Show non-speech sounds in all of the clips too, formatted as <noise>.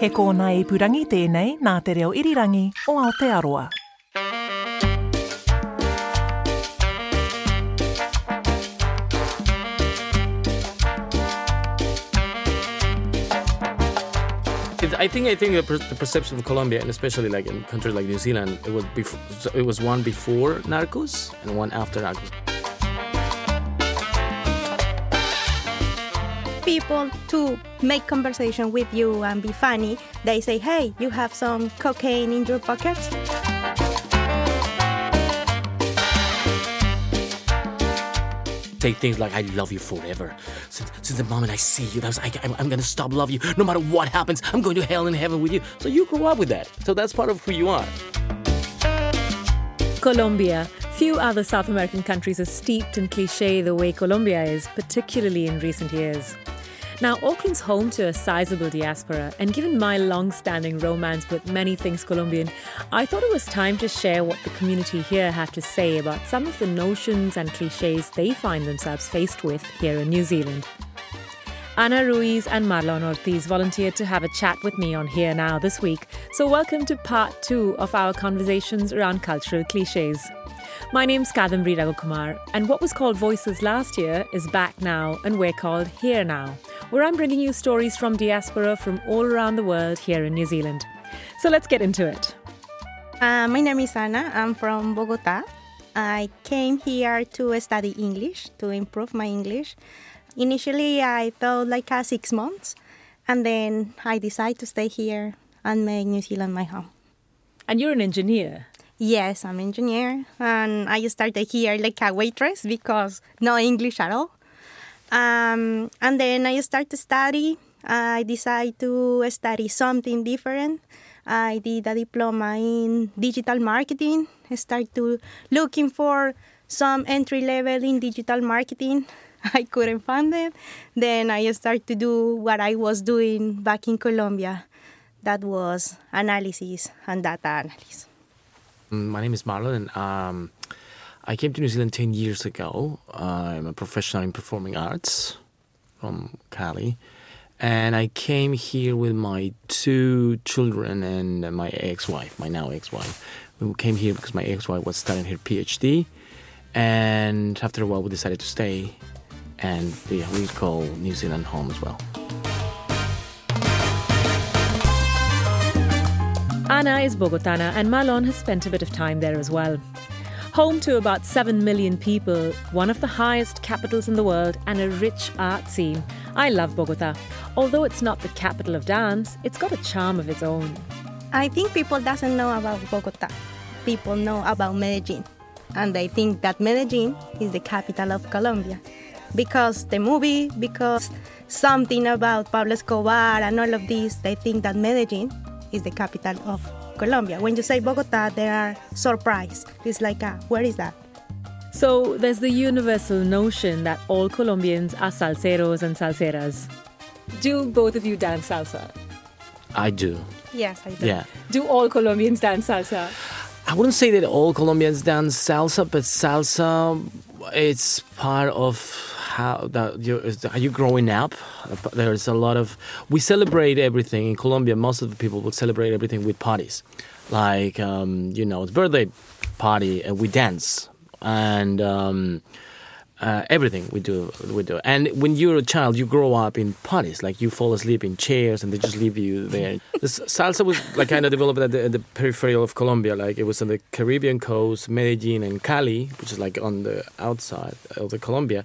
He kōna i purangi tēnei nā te reo irirangi o Aotearoa. I think I think the, the perception of Colombia, and especially like in countries like New Zealand, it was before, it was one before Narcos and one after Narcos. People to make conversation with you and be funny, they say, "Hey, you have some cocaine in your pocket." Say things like "I love you forever." Since, since the moment I see you, that's I, I'm, I'm gonna stop love you. No matter what happens, I'm going to hell and heaven with you. So you grow up with that. So that's part of who you are. Colombia. Few other South American countries are steeped in cliche the way Colombia is, particularly in recent years. Now, Auckland's home to a sizable diaspora, and given my long standing romance with many things Colombian, I thought it was time to share what the community here have to say about some of the notions and cliches they find themselves faced with here in New Zealand. Ana Ruiz and Marlon Ortiz volunteered to have a chat with me on Here Now this week, so welcome to part two of our conversations around cultural cliches. My name's Kadambari Raghukumar, and what was called Voices last year is back now, and we're called Here Now, where I'm bringing you stories from diaspora from all around the world here in New Zealand. So let's get into it. Uh, my name is Ana. I'm from Bogota. I came here to study English to improve my English. Initially, I thought like uh, six months, and then I decided to stay here and make New Zealand my home. And you're an engineer. Yes, I'm engineer, and I started here like a waitress because no English at all. Um, and then I start to study. I decide to study something different. I did a diploma in digital marketing. I started to looking for some entry level in digital marketing. <laughs> I couldn't find it. Then I started to do what I was doing back in Colombia. That was analysis and data analysis. My name is Marlon, and um, I came to New Zealand 10 years ago. I'm a professional in performing arts from Cali. And I came here with my two children and my ex wife, my now ex wife. We came here because my ex wife was studying her PhD. And after a while, we decided to stay. And we call New Zealand home as well. Ana is Bogotana, and Marlon has spent a bit of time there as well. Home to about 7 million people, one of the highest capitals in the world, and a rich art scene. I love Bogota. Although it's not the capital of dance, it's got a charm of its own. I think people doesn't know about Bogota. People know about Medellin, and they think that Medellin is the capital of Colombia because the movie, because something about Pablo Escobar and all of this. They think that Medellin is the capital of Colombia. When you say Bogota, they are surprised. It's like, ah, where is that? So there's the universal notion that all Colombians are salseros and salseras. Do both of you dance salsa? I do. Yes, I do. Yeah. Do all Colombians dance salsa? I wouldn't say that all Colombians dance salsa, but salsa it's part of how that you are you growing up. There's a lot of we celebrate everything in Colombia. Most of the people will celebrate everything with parties, like um, you know, it's birthday party, and we dance and. Um, uh, everything we do, we do. And when you're a child, you grow up in parties. Like you fall asleep in chairs, and they just leave you there. <laughs> the salsa was like kind of developed at the, at the periphery of Colombia. Like it was on the Caribbean coast, Medellin and Cali, which is like on the outside of the Colombia.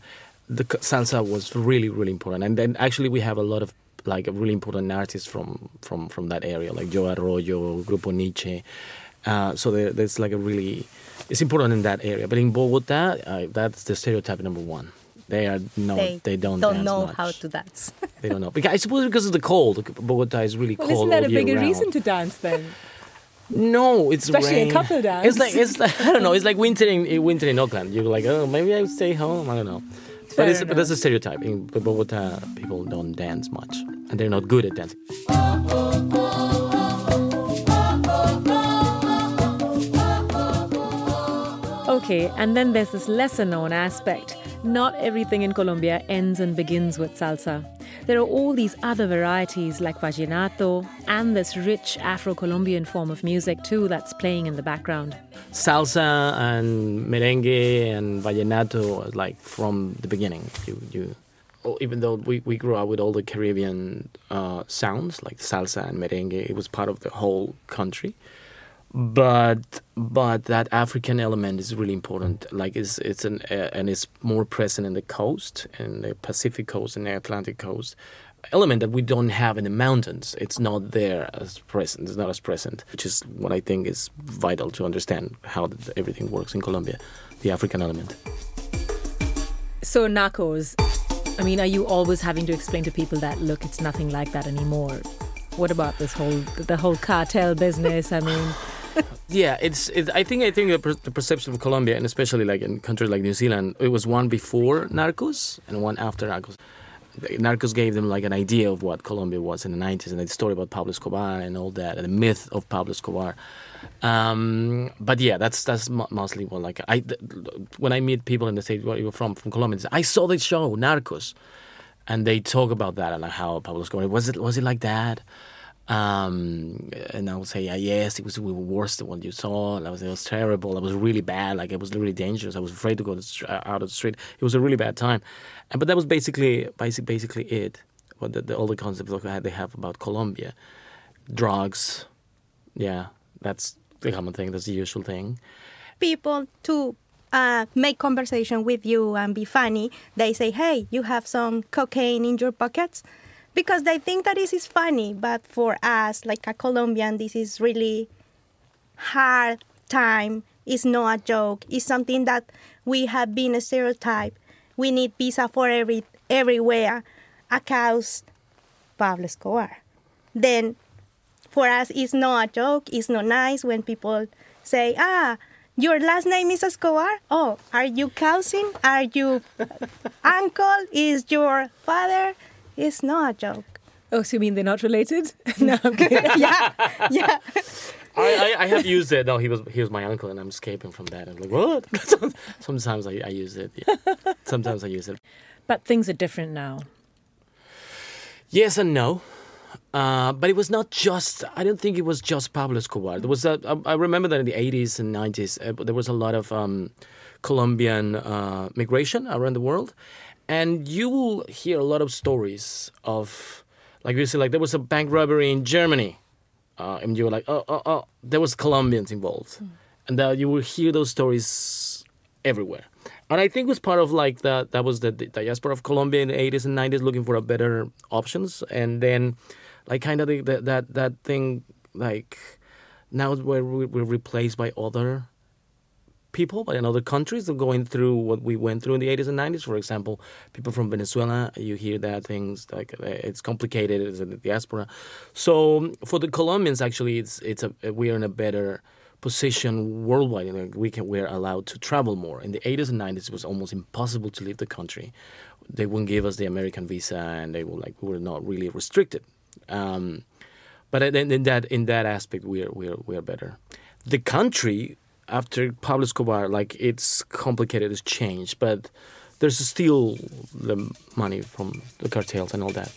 The salsa was really, really important. And then actually, we have a lot of like really important artists from from from that area, like Joe Arroyo, Grupo Niche. Uh, so there, there's like a really it's important in that area. But in Bogota, uh, that's the stereotype number one. They are no, they, they don't don't know much. how to dance. they don't know. Because I suppose because of the cold. Bogota is really well, cold. Isn't that all a bigger year reason to dance then? No, it's Especially a rain. couple dance. It's like it's <laughs> like, I don't know. It's like winter in winter in Auckland. You're like, oh, maybe I would stay home. I don't know. Fair but it's, but that's a stereotype. In Bogota, uh, people don't dance much, and they're not good at dancing. Okay, and then there's this lesser known aspect. Not everything in Colombia ends and begins with salsa. There are all these other varieties like vallenato and this rich Afro Colombian form of music too that's playing in the background. Salsa and merengue and vallenato, like from the beginning. You you. oh, Even though we, we grew up with all the Caribbean uh, sounds like salsa and merengue, it was part of the whole country. But but that African element is really important. Like it's it's an uh, and it's more present in the coast, in the Pacific coast and the Atlantic coast. Element that we don't have in the mountains. It's not there as present. It's not as present, which is what I think is vital to understand how everything works in Colombia. The African element. So, Narcos, I mean, are you always having to explain to people that, look, it's nothing like that anymore? What about this whole the whole cartel business? I mean, <laughs> Yeah, it's. It, I think. I think the, per, the perception of Colombia, and especially like in countries like New Zealand, it was one before Narcos and one after Narcos. Narcos gave them like an idea of what Colombia was in the '90s, and the story about Pablo Escobar and all that, and the myth of Pablo Escobar. Um, but yeah, that's that's mostly what like I. when I meet people in the state where you're from, from Colombia, say, I saw the show Narcos, and they talk about that and like how Pablo Escobar was it was it like that. Um, and I would say, yeah, yes, it was worse than what you saw. It was, it was terrible. It was really bad. Like it was really dangerous. I was afraid to go to, out of the street. It was a really bad time. And but that was basically, basically, basically it. What the, the all the concepts they have about Colombia, drugs. Yeah, that's the common thing. That's the usual thing. people to uh, make conversation with you and be funny, they say, "Hey, you have some cocaine in your pockets," because they think that this is funny. But for us, like a Colombian, this is really hard time. It's not a joke. It's something that we have been a stereotype. We need pizza for every everywhere. Accounts Pablo Escobar. Then for us it's not a joke it's not nice when people say ah your last name is escobar oh are you cousin are you <laughs> uncle is your father it's not a joke oh, so you mean they're not related? <laughs> no, I'm <laughs> kidding. yeah yeah I, I, I have used it. No, he was he was my uncle, and I'm escaping from that. I'm like, what? <laughs> Sometimes I, I use it. Yeah. Sometimes I use it. But things are different now. Yes and no. Uh, but it was not just. I don't think it was just Pablo Escobar. There was a. I I remember that in the 80s and 90s, uh, there was a lot of um, Colombian uh, migration around the world, and you will hear a lot of stories of, like you say, like there was a bank robbery in Germany, uh, and you were like, oh, oh, oh, there was Colombians involved, and uh, you will hear those stories everywhere. And I think it was part of like that. That was the, the diaspora of Colombia in the 80s and 90s, looking for a better options, and then like kind of the, the, that that thing like now where we- we're replaced by other people but in other countries going through what we went through in the 80s and 90s for example people from venezuela you hear that things like uh, it's complicated it's a diaspora. So for the colombians actually it's it's a we are in a better position worldwide Like, we can we're allowed to travel more. In the 80s and 90s it was almost impossible to leave the country. They wouldn't give us the american visa and they were like we were not really restricted. Um, but in, in that in that aspect, we are we are we are better. The country after Pablo Escobar, like it's complicated, it's changed, but there's still the money from the cartels and all that.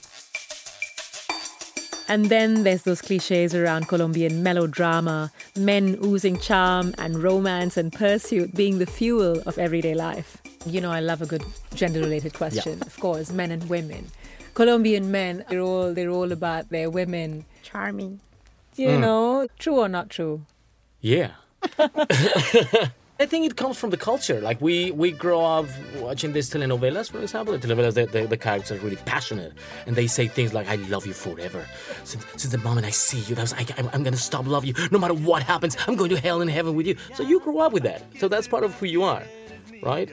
And then there's those cliches around Colombian melodrama, men oozing charm and romance and pursuit being the fuel of everyday life. You know, I love a good gender related question, of course, men and women. Colombian men, they're all, they're all about their women. charming You mm. know, true or not true? Yeah. I think it comes from the culture. Like we we grow up watching these telenovelas, for example. The telenovelas, the, the, the characters are really passionate, and they say things like "I love you forever." Since, since the moment I see you, that was I, I'm, I'm gonna stop love you no matter what happens. I'm going to hell and heaven with you. So you grow up with that. So that's part of who you are, right?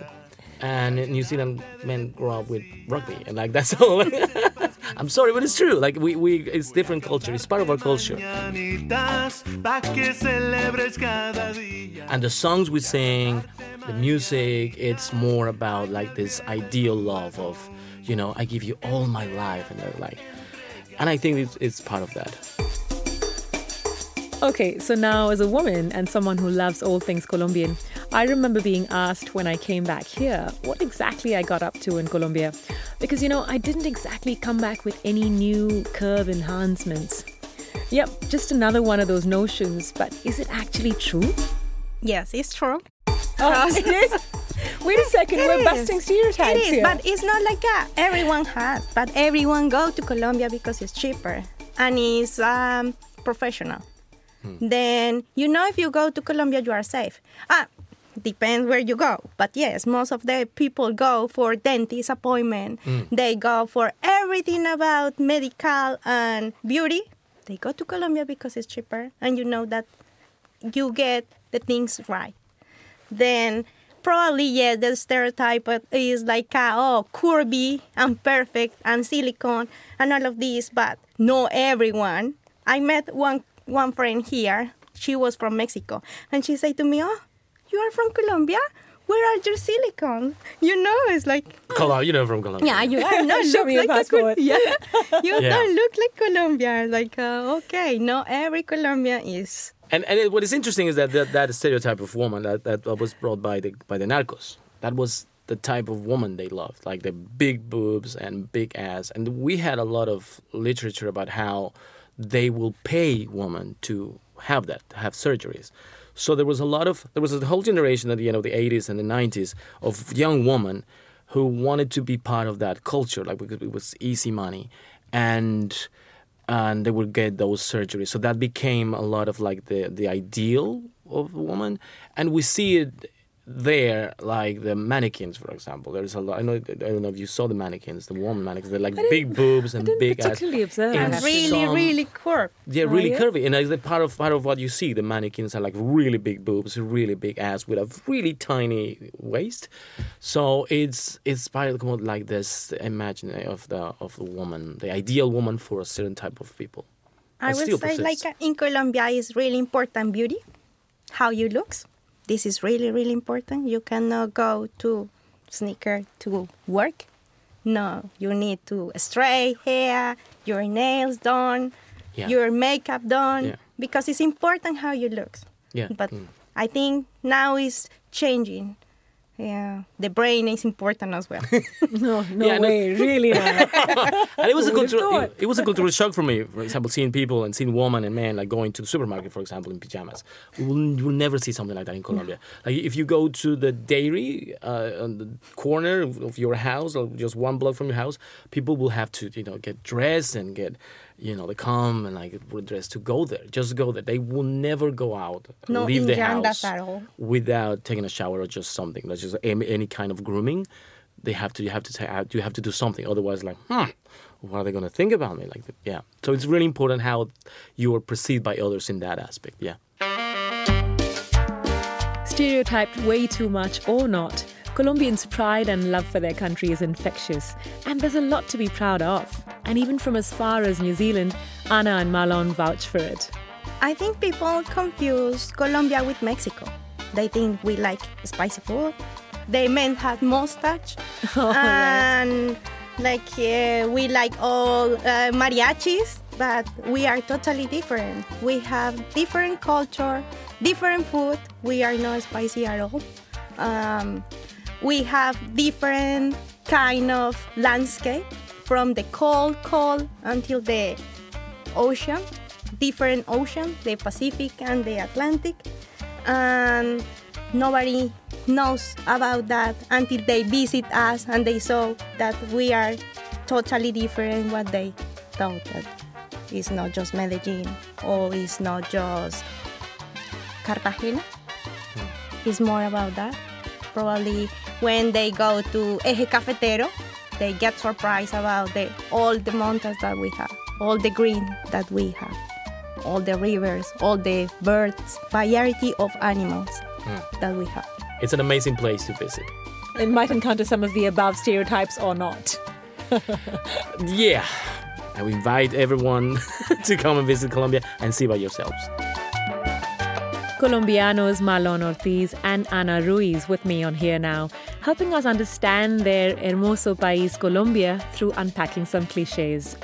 And New Zealand men grow up with rugby, and like that's all. <laughs> I'm sorry, but it's true. Like we, we, it's different culture. It's part of our culture. And the songs we sing, the music, it's more about like this ideal love of, you know, I give you all my life, and like, and I think it's, it's part of that. Okay, so now as a woman and someone who loves all things Colombian, I remember being asked when I came back here what exactly I got up to in Colombia. Because, you know, I didn't exactly come back with any new curve enhancements. Yep, just another one of those notions, but is it actually true? Yes, it's true. Oh, <laughs> it is? Wait a second, It we're is. busting stereotypes It is, here. but it's not like that. Everyone has, but everyone go to Colombia because it's cheaper and it's um, professional. Then you know if you go to Colombia, you are safe. Ah, depends where you go, but yes, most of the people go for dentist appointment. They go for everything about medical and beauty. They go to Colombia because it's cheaper, and you know that you get the things right then probably yes the stereotype is like uh, oh curvy and perfect and silicone and all of this but no everyone i met one one friend here she was from mexico and she said to me oh you are from colombia where are your silicone you know it's like Colombia, you know from Colombia. yeah you are <laughs> not Show look me your like a passport. Col- <laughs> yeah you <laughs> Yeah. don't look like colombia like uh, okay no every colombia is And and it, what is interesting is that, that that stereotype of woman that, that was brought by the by the narcos. That was the type of woman they loved, like the big boobs and big ass. And we had a lot of literature about how they will pay women to have that, to have surgeries. So there was a lot of there was a whole generation at the end of the 80s and the 90s of young women who wanted to be part of that culture, like because it was easy money, and and they would get those surgeries. So that became a lot of like the the ideal of a woman, and we see it there, like the mannequins, for example. There's a lot. I know. I don't know if you saw the mannequins, the woman mannequins. They're like big boobs and didn't big ass. particularly observe In and really some- really curved yeah, really yeah? curvy, and it's like part of part of what you see. The mannequins are like really big boobs, really big ass with a really tiny waist. So it's it's part of like this imaginary of the of the woman, the ideal woman for a certain type of people. I And would say persists. like in Colombia is really important beauty, how you looks. This is really really important. You cannot go to sneaker to work. No, you need to straight hair, your nails done, Yeah. your makeup done Yeah. because it's important how you look. Yeah. But Mm. I think now is changing. Yeah, the brain is important as well. <laughs> no, no Yeah, no- way, <laughs> really not. <laughs> and it was a cultural it, it was a cultural shock for me. For example, seeing people and seeing women and men like going to the supermarket, for example, in pajamas. You will, you will never see something like that in Colombia. Like if you go to the dairy uh, on the corner of of your house or just one block from your house, people will have to you know get dressed and get you know they come and like get dressed to go there. Just go there. They will never go out, No leave the house at all. without taking a shower or just something. That's just any, any kind of grooming. They have to. You have to. ta- you have to do something. Otherwise, like, hmm, what are they going to think about me? Like, yeah. So it's really important how you are perceived by others in that aspect. Yeah. Stereotyped way too much or not, Colombians' pride and love for their country is infectious, and there's a lot to be proud of. And even from as far as New Zealand, Ana and Marlon vouch for it. I think people confuse Colombia with Mexico. They think we like spicy food. They men have mustache, <laughs> and like uh, we like all uh, mariachis, but we are totally different. We have different culture, different food. We are not spicy at all. Um, we have different kind of landscape from the cold, cold until the ocean, different ocean, the Pacific and the Atlantic, and nobody knows about that until they visit us and they saw that we are totally different. What they thought that it's not just Medellin or it's not just Cartagena. Hmm. It's more about that. Probably when they go to Eje Cafetero, they get surprised about the all the mountains that we have, all the green that we have, all the rivers, all the birds, variety of animals that we have. It's an amazing place to visit. It might encounter some of the above stereotypes or not. <laughs> Yeah. I would invite everyone <laughs> to come and visit Colombia and see by yourselves. Colombianos Marlon Ortiz and Ana Ruiz with me on Here Now, helping us understand their hermoso país Colombia through unpacking some cliches.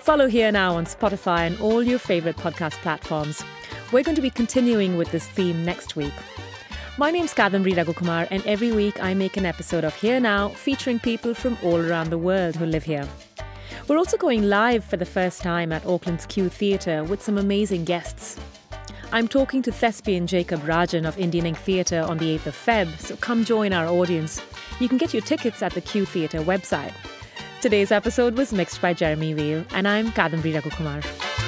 Follow Here Now on Spotify and all your favorite podcast platforms. We're going to be continuing with this theme next week. My name's Kadambari Raghukumar, and every week I make an episode of Here Now featuring people from all around the world who live here. We're also going live for the first time at Auckland's Q Theatre with some amazing guests. I'm talking to thespian Jacob Rajan of Indian Ink Theatre on the 8th of Feb, so come join our audience. You can get your tickets at the Q Theatre website. Today's episode was mixed by Jeremy Veal, and I'm Kadambari Raghukumar.